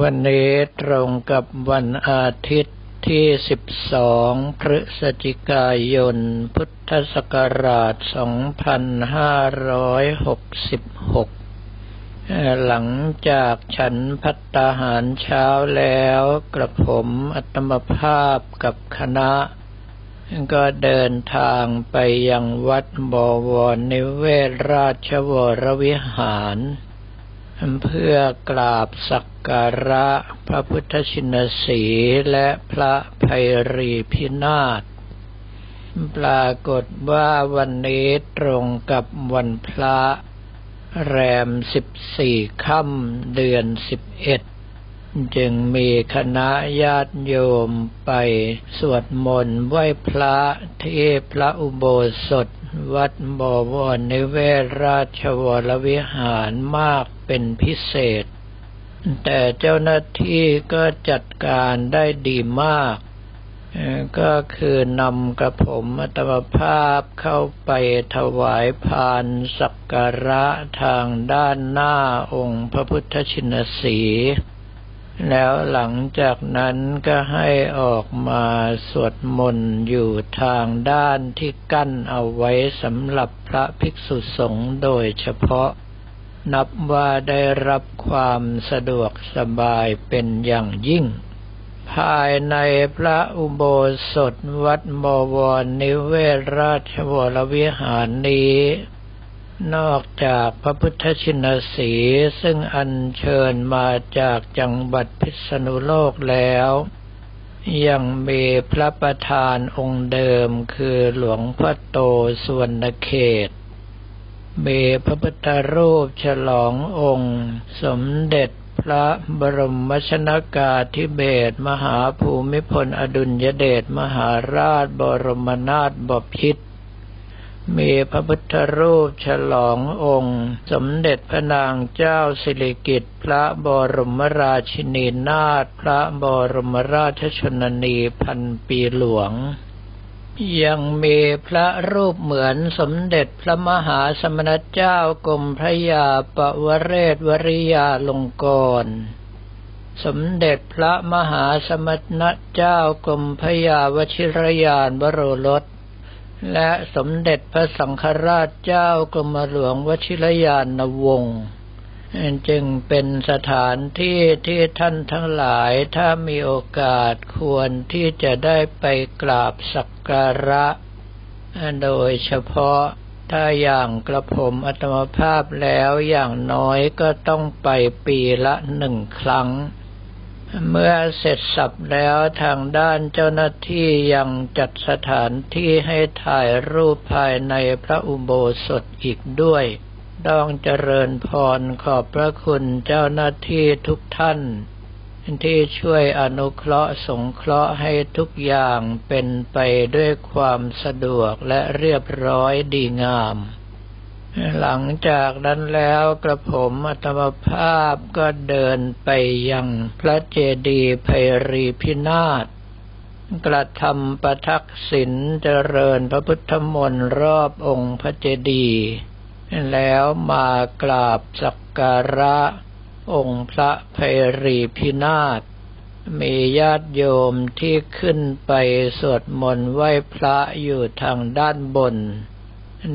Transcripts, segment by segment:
วันนี้ตรงกับวันอาทิตย์ที่ 12 พฤศจิกายน พุทธศักราช 2566 หลังจากฉันพัตตาหารเช้าแล้วกระผมอัตมภาพกับคณะ ก็เดินทางไปยังวัดบวรนิเวศราชวรวิหาร เพื่อกราบสักการะพระพุทธชินสีและพระภัยรีพินาศปรากฏว่าวันนี้ตรงกับวันพระแรมสิบสี่ค่ำเดือนสิบเอ็ดจึงมีคณะญาติโยมไปสวดมนต์ไหว้พระที่พระอุโบสถ วัดบวรในเวศราชวรวิหารมากเป็นพิเศษ แต่เจ้าหน้าที่ก็จัดการได้ดีมาก ก็คือนำกระผมอัตมภาพเข้าไปถวายพานสักการะทางด้านหน้าองค์พระพุทธชินสี แล้วหลังจากนั้นก็ให้ออกมาสวดมนต์อยู่ทางด้านที่กั้นเอาไว้สำหรับพระภิกษุสงฆ์โดยเฉพาะ นับว่าได้รับความสะดวกสบายเป็นอย่างยิ่ง ภายในพระอุโบสถวัดบวรนิเวศราชวรวิหารนี้ นอกจากพระพุทธชินสีซึ่งอัญเชิญมาจากจังหวัดพิษณุโลกแล้ว ยังมีพระประธานองค์เดิมคือหลวงพ่อโตส่วนเขต มีพระพุทธรูปฉลององค์ สมเด็จพระบรมชนากาธิเบศมหาภูมิพลอดุลยเดชมหาราชบรมนาถบพิตร มีพระพุทธรูปฉลององค์ สมเด็จพระนางเจ้าสิริกิติ์พระบรมราชินีนาถพระบรมราชชนนีพันปีหลวง ยังมีพระรูปเหมือนสมเด็จพระมหาสมณเจ้ากรมพระยาปวเรศวริยาลงกรณ์สมเด็จพระมหาสมณเจ้ากรมพระยาวชิรยานวโรรส และสมเด็จพระสังฆราชเจ้ากรมหลวงวชิรยานวงศ์จึงเป็นสถานที่ที่ท่านทั้งหลายถ้ามีโอกาสควรที่จะได้ไปกราบสักการะ โดยเฉพาะถ้าอย่างกระผมอัตมภาพแล้วอย่างน้อยก็ต้องไปปีละหนึ่งครั้ง เมื่อเสร็จสับแล้วทางด้านเจ้าหน้าที่ยังจัดสถานที่ให้ถ่ายรูปภายในพระอุโบสถอีกด้วย ต้องเจริญพรขอบพระคุณเจ้าหน้าที่ทุกท่าน ที่ช่วยอนุเคราะห์สงเคราะห์ให้ทุกอย่างเป็นไปด้วยความสะดวกและเรียบร้อยดีงาม หลังจากนั้นแล้วกระผมอาตมภาพก็เดินไปยังพระเจดีย์ไพรีพินาศกระทำประทักษิณเจริญพระพุทธมนต์รอบองค์พระเจดีย์แล้วมากราบสักการะ องค์พระไพรีพินาศมีญาติโยมที่ขึ้นไปสวดมนต์ไหว้พระอยู่ทางด้านบน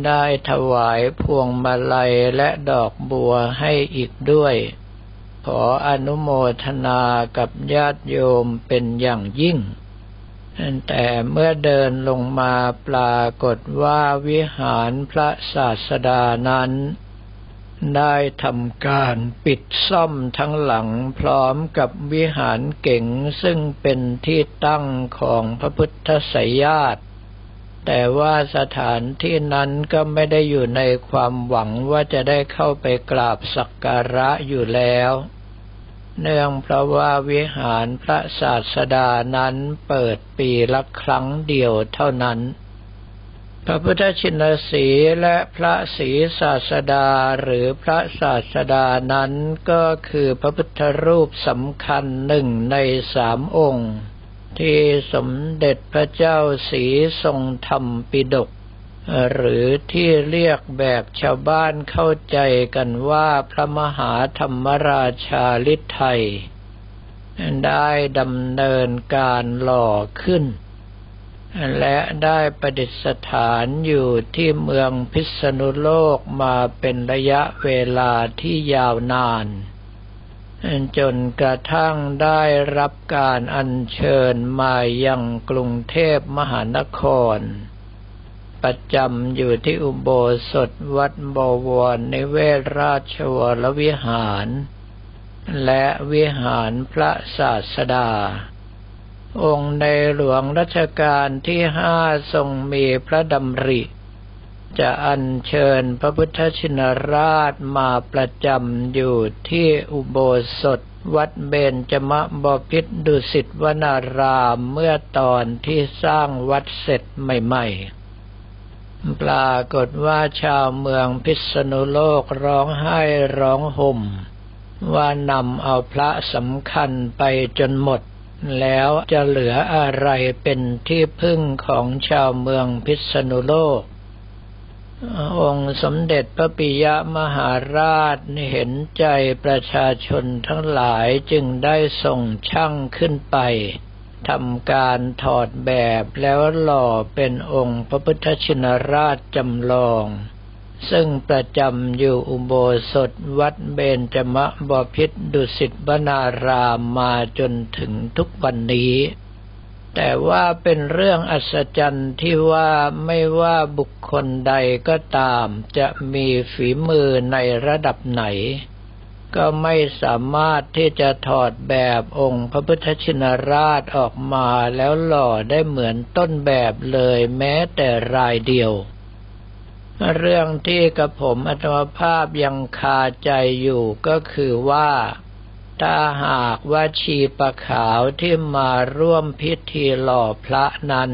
ได้ถวายพวงมาลัยและดอกบัวให้อีกด้วย ขออนุโมทนากับญาติโยมเป็นอย่างยิ่ง แต่เมื่อเดินลงมาปรากฏว่าวิหารพระศาสดานั้น ได้ทำการปิดซ่อมทั้งหลังพร้อมกับวิหารเก่งซึ่งเป็นที่ตั้งของพระพุทธสยาต แต่ว่าสถานที่นั้นก็ไม่ได้อยู่ในความหวังว่าจะได้เข้าไปกราบสักการะอยู่แล้ว เนื่องเพราะว่าวิหารพระศาสดานั้นเปิดปีละครั้งเดียวเท่านั้น พระพุทธชินสีและพระศรีศาสดาหรือพระศาสดานั้นก็คือพระพุทธรูปสำคัญหนึ่งในสามองค์ ที่สมเด็จพระเจ้าสีทรงธรรมปิฎกหรือที่เรียกแบบชาวบ้านเข้าใจกันว่าพระมหาธรรมราชาลิไทย ได้ดำเนินการหล่อขึ้น และได้ประดิษฐานอยู่ที่เมืองพิษณุโลกมาเป็นระยะเวลาที่ยาวนาน จนกระทั่งได้รับการอัญเชิญมายังกรุงเทพมหานคร ประจำอยู่ที่อุโบสถวัดบวรในเวทราชวรวิหาร และวิหารพระศาสดา องค์ในหลวงรัชกาลที่ห้าทรงมีพระดำริ จะอัญเชิญพระพุทธชินราชมาประจำอยู่ที่อุโบสถวัดเบญจมะบพิษดุสิตวนารามเมื่อตอนที่สร้างวัดเสร็จใหม่ๆ ปรากฏว่าชาวเมืองพิษณุโลกร้องไห้ร้องห่ม ว่านำเอาพระสำคัญไปจนหมด แล้วจะเหลืออะไรเป็นที่พึ่งของชาวเมืองพิษณุโลก องค์สมเด็จพระปิยมหาราชเห็นใจประชาชนทั้งหลายจึงได้ส่งช่างขึ้นไปทำการถอดแบบแล้วหล่อเป็นองค์พระพุทธชินราชจำลอง ซึ่งประจำอยู่อุโบสถวัดเบญจมะบพิษดุสิตวนารามมาจนถึงทุกวันนี้ แต่ว่าเป็นเรื่องอัศจรรย์ที่ว่าไม่ว่าบุคคลใดก็ตาม จะมีฝีมือในระดับไหน ก็ไม่สามารถที่จะถอดแบบองค์พระพุทธชินราชออกมาแล้วหล่อได้เหมือนต้นแบบเลยแม้แต่รายเดียว เรื่องที่กระผมอัตมภาพยังคาใจอยู่ก็คือว่า ถ้าหากว่าชีปะขาวที่มาร่วมพิธีหล่อพระนั้น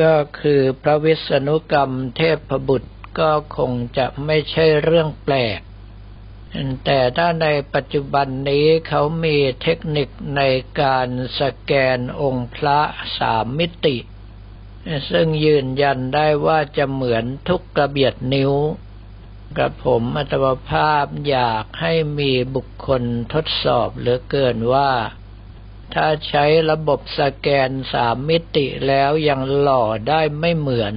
ก็คือพระวิษณุกรรมเทพบุตรก็คงจะไม่ใช่เรื่องแปลก แต่ถ้าในปัจจุบันนี้เขามีเทคนิคในการสแกนองค์พระสามมิติ ซึ่งยืนยันได้ว่าจะเหมือนทุกกระเบียดนิ้ว กับผมอัตมภาพอยากให้มีบุคคลทดสอบเหลือเกินว่า ถ้าใช้ระบบสแกนสามมิติแล้วยังหล่อได้ไม่เหมือน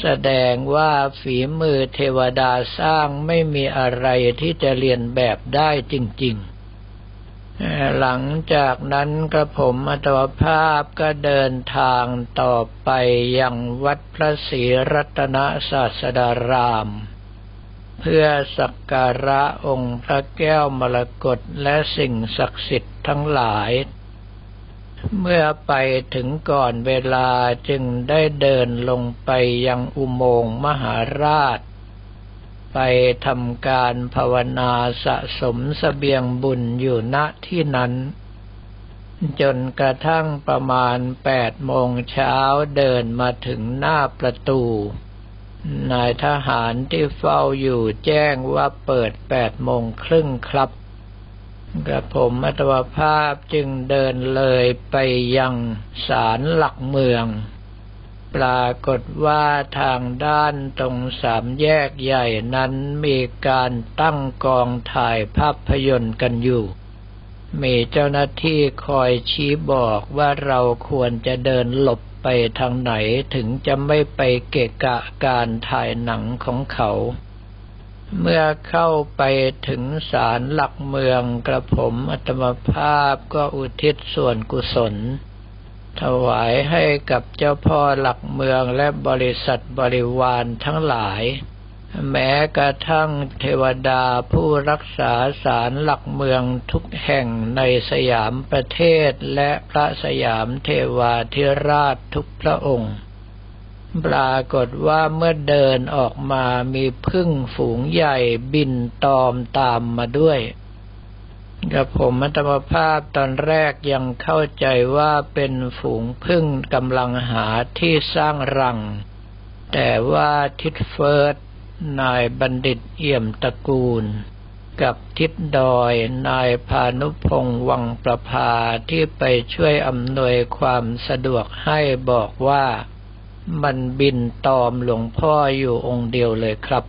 แสดงว่าฝีมือเทวดาสร้างไม่มีอะไรที่จะเรียนแบบได้จริง ๆหลังจากนั้นกระผมอัตวภาพก็เดินทางต่อไปยังวัดพระศรีรัตนศาสดาราม เพื่อสักการะองค์พระแก้วมรกตและสิ่งศักดิ์สิทธิ์ทั้งหลาย เมื่อไปถึงก่อนเวลาจึงได้เดินลงไปยังอุโมงค์มหาราช ไปทำการภาวนาสะสมสเสบียงบุญอยู่ณที่นั้นจนกระทั่งประมาณแปดโมงเช้าเดินมาถึงหน้าประตู นายทหารที่เฝ้าอยู่แจ้งว่าเปิดแปดโมงครึ่งครับกระผมอัตวภาพจึงเดินเลยไปยังศาลหลักเมือง ปรากฏว่าทางด้านตรงสามแยกใหญ่นั้นมีการตั้งกองถ่ายภาพยนตร์กันอยู่ มีเจ้าหน้าที่คอยชี้บอกว่าเราควรจะเดินหลบ ไปทางไหนถึงจะไม่ไปเกะกะการถ่ายหนังของเขา เมื่อเข้าไปถึงศาลหลักเมืองกระผมอัตมภาพก็อุทิศส่วนกุศล ถวายให้กับเจ้าพ่อหลักเมืองและบริษัทบริวารทั้งหลาย แม้กระทั่งเทวดาผู้รักษาศาลหลักเมืองทุกแห่งในสยามประเทศและพระสยามเทวาธิราชทุกพระองค์ปรากฏว่าเมื่อเดินออกมามีพึ่งฝูงใหญ่บินตอมตามมาด้วยกับผมมัตมภาพตอนแรกยังเข้าใจว่าเป็นฝูงพึ่งกำลังหาที่สร้างรัง แต่ว่าทิดเฟิร์ส นายบัณฑิตเอี่ยมตระกูล กับทิดดอย นายพานุพงศ์วังประภาที่ไปช่วยอำนวยความสะดวกให้บอกว่า มันบินตอมหลวงพ่ออยู่องค์เดียวเลยครับ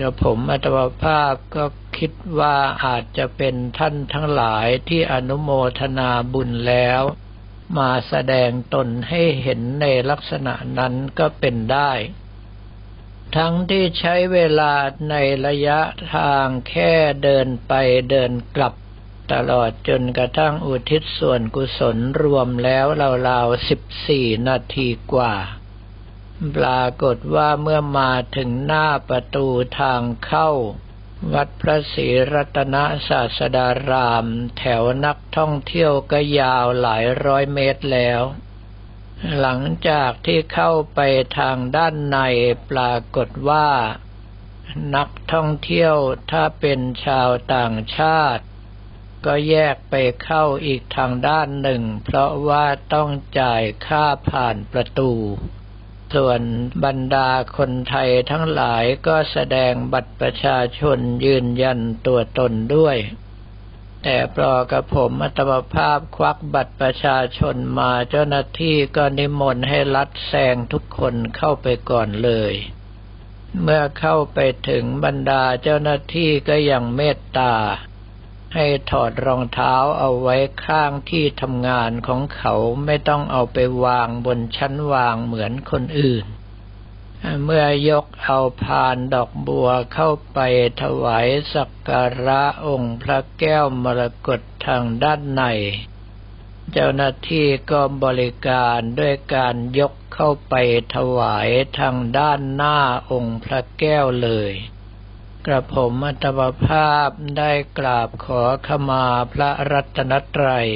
กับผมอัตวภาพก็คิดว่าอาจจะเป็นท่านทั้งหลายที่อนุโมทนาบุญแล้ว มาแสดงตนให้เห็นในลักษณะนั้นก็เป็นได้ ทั้งที่ใช้เวลาในระยะทางแค่เดินไปเดินกลับตลอดจนกระทั่งอุทิศส่วนกุศลรวมแล้วราวๆสิบสี่นาทีกว่า ปรากฏว่าเมื่อมาถึงหน้าประตูทางเข้า วัดพระศรีรัตนศาสดาราม แถวนักท่องเที่ยวก็ยาวหลายร้อยเมตรแล้ว หลังจากที่เข้าไปทางด้านในปรากฏว่า นักท่องเที่ยวถ้าเป็นชาวต่างชาติ ก็แยกไปเข้าอีกทางด้านหนึ่ง เพราะว่าต้องจ่ายค่าผ่านประตู ส่วนบรรดาคนไทยทั้งหลายก็แสดงบัตรประชาชนยืนยันตัวตนด้วย แต่ปลอกระผมอัตมภาพควักบัตรประชาชนมาเจ้าหน้าที่ก็นิมนต์ให้รัดแซงทุกคนเข้าไปก่อนเลย เมื่อเข้าไปถึงบรรดาเจ้าหน้าที่ก็ยังเมตตา ให้ถอดรองเท้าเอาไว้ข้างที่ทำงานของเขาไม่ต้องเอาไปวางบนชั้นวางเหมือนคนอื่น เมื่อยกเอาพานดอกบัวเข้าไปถวายสักการะองค์พระแก้วมรกตทางด้านใน เจ้าหน้าที่ก็บริการด้วยการยกเข้าไปถวายทางด้านหน้าองค์พระแก้วเลย กระผมอัตมภาพได้กราบขอขมาพระรัตนตรัย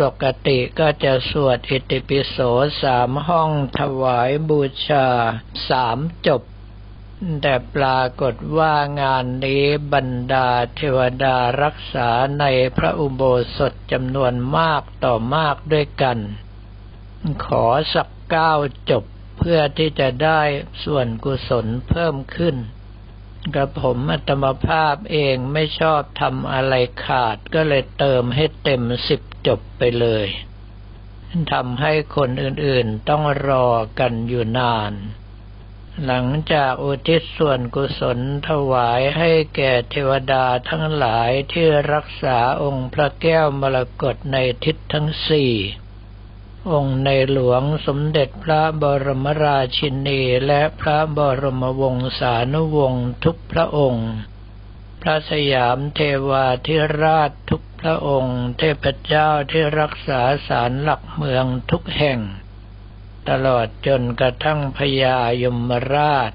ปกติก็จะสวดอิติปิโสสามห้องถวายบูชาสามจบ แต่ปรากฏว่างานนี้บรรดาเทวดารักษาในพระอุโบสถจำนวนมากต่อมากด้วยกัน ขอสักเก้าจบเพื่อที่จะได้ส่วนกุศลเพิ่มขึ้น กระผมอัตมภาพเองไม่ชอบทำอะไรขาดก็เลยเติมให้เต็มสิบจบไปเลยทำให้คนอื่นๆต้องรอกันอยู่นาน หลังจากอุทิศส่วนกุศลถวายให้แก่เทวดาทั้งหลายที่รักษาองค์พระแก้วมรกตในทิศทั้งสี่ องค์ในหลวงสมเด็จพระบรมราชินีและพระบรมวงศานุวงศ์ทุกพระองค์ พระสยามเทวาธิราชทุกพระองค์ เทพเจ้าที่รักษาศาลหลักเมืองทุกแห่ง ตลอดจนกระทั่งพญายมราช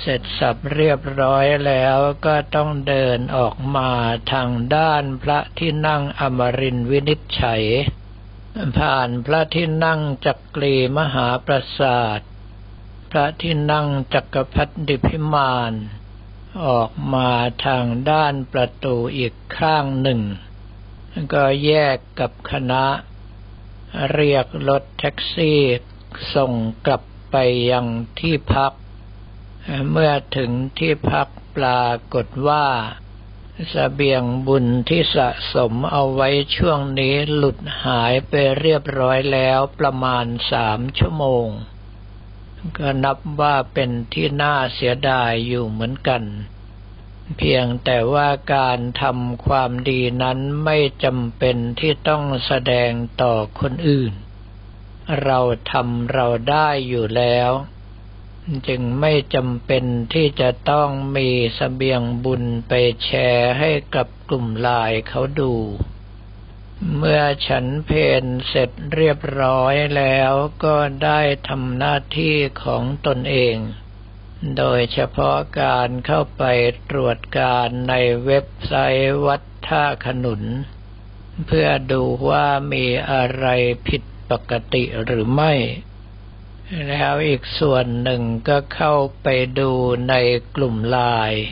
เสร็จสับเรียบร้อยแล้วก็ต้องเดินออกมาทางด้านพระที่นั่งอมรินวินิจฉัย ผ่านพระที่นั่งจักรีมหาปราสาท พระที่นั่งจักรพรรดิพิมานออกมาทางด้านประตูอีกข้างหนึ่ง ก็แยกกับคณะ เรียกรถแท็กซี่ส่งกลับไปยังที่พัก เมื่อถึงที่พักปรากฏว่า สเบียงบุญที่สะสมเอาไว้ช่วงนี้หลุดหายไปเรียบร้อยแล้วประมาณสามชั่วโมง ก็นับว่าเป็นที่น่าเสียดายอยู่เหมือนกัน เพียงแต่ว่าการทำความดีนั้นไม่จำเป็นที่ต้องแสดงต่อคนอื่น เราทำเราได้อยู่แล้ว จึงไม่จำเป็นที่จะต้องมีสเสบียงบุญไปแชร์ให้กับกลุ่มลายเขาดู เมื่อฉันเพนเสร็จเรียบร้อยแล้วก็ได้ทำหน้าที่ของตนเอง โดยเฉพาะการเข้าไปตรวจการในเว็บไซต์วัดท่าขนุน เพื่อดูว่ามีอะไรผิดปกติหรือไม่ แล้วอีกส่วนหนึ่งก็เข้าไปดูในกลุ่มไลน์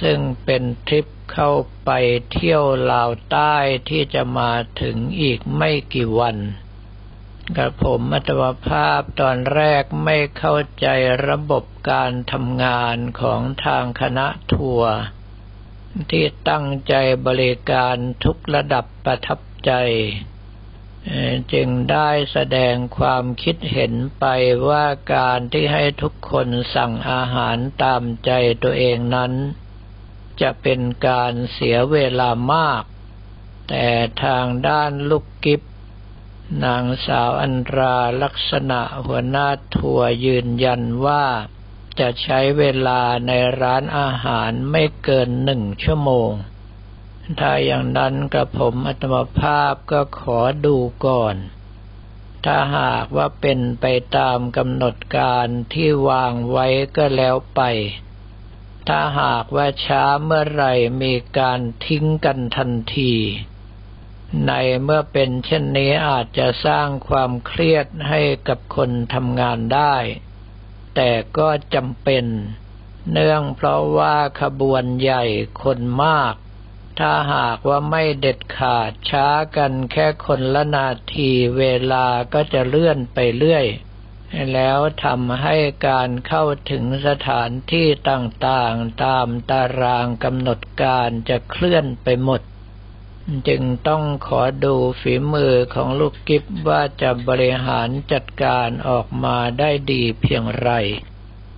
ซึ่งเป็นทริปเข้าไปเที่ยวลาวใต้ที่จะมาถึงอีกไม่กี่วันกับผมอัตวภาพตอนแรกไม่เข้าใจระบบการทำงานของทางคณะทัวร์ที่ตั้งใจบริการทุกระดับประทับใจ จึงได้แสดงความคิดเห็นไปว่าการที่ให้ทุกคนสั่งอาหารตามใจตัวเองนั้น จะเป็นการเสียเวลามาก แต่ทางด้านลูกกิฟนางสาวอันราลักษณะหัวหน้าทัวร์ยืนยันว่าจะใช้เวลาในร้านอาหารไม่เกินหนึ่งชั่วโมง ถ้าอย่างนั้นกระผมอัตมภาพก็ขอดูก่อน ถ้าหากว่าเป็นไปตามกำหนดการที่วางไว้ก็แล้วไป ถ้าหากว่าช้าเมื่อไรมีการทิ้งกันทันที ในเมื่อเป็นเช่นนี้อาจจะสร้างความเครียดให้กับคนทำงานได้ แต่ก็จำเป็น เนื่องเพราะว่าขบวนใหญ่คนมาก ถ้าหากว่าไม่เด็ดขาดช้ากันแค่คนละนาทีเวลาก็จะเลื่อนไปเรื่อย แล้วทำให้การเข้าถึงสถานที่ต่างๆตามตารางกำหนดการจะเคลื่อนไปหมด จึงต้องขอดูฝีมือของลูกกิฟว่าจะบริหารจัดการออกมาได้ดีเพียงไร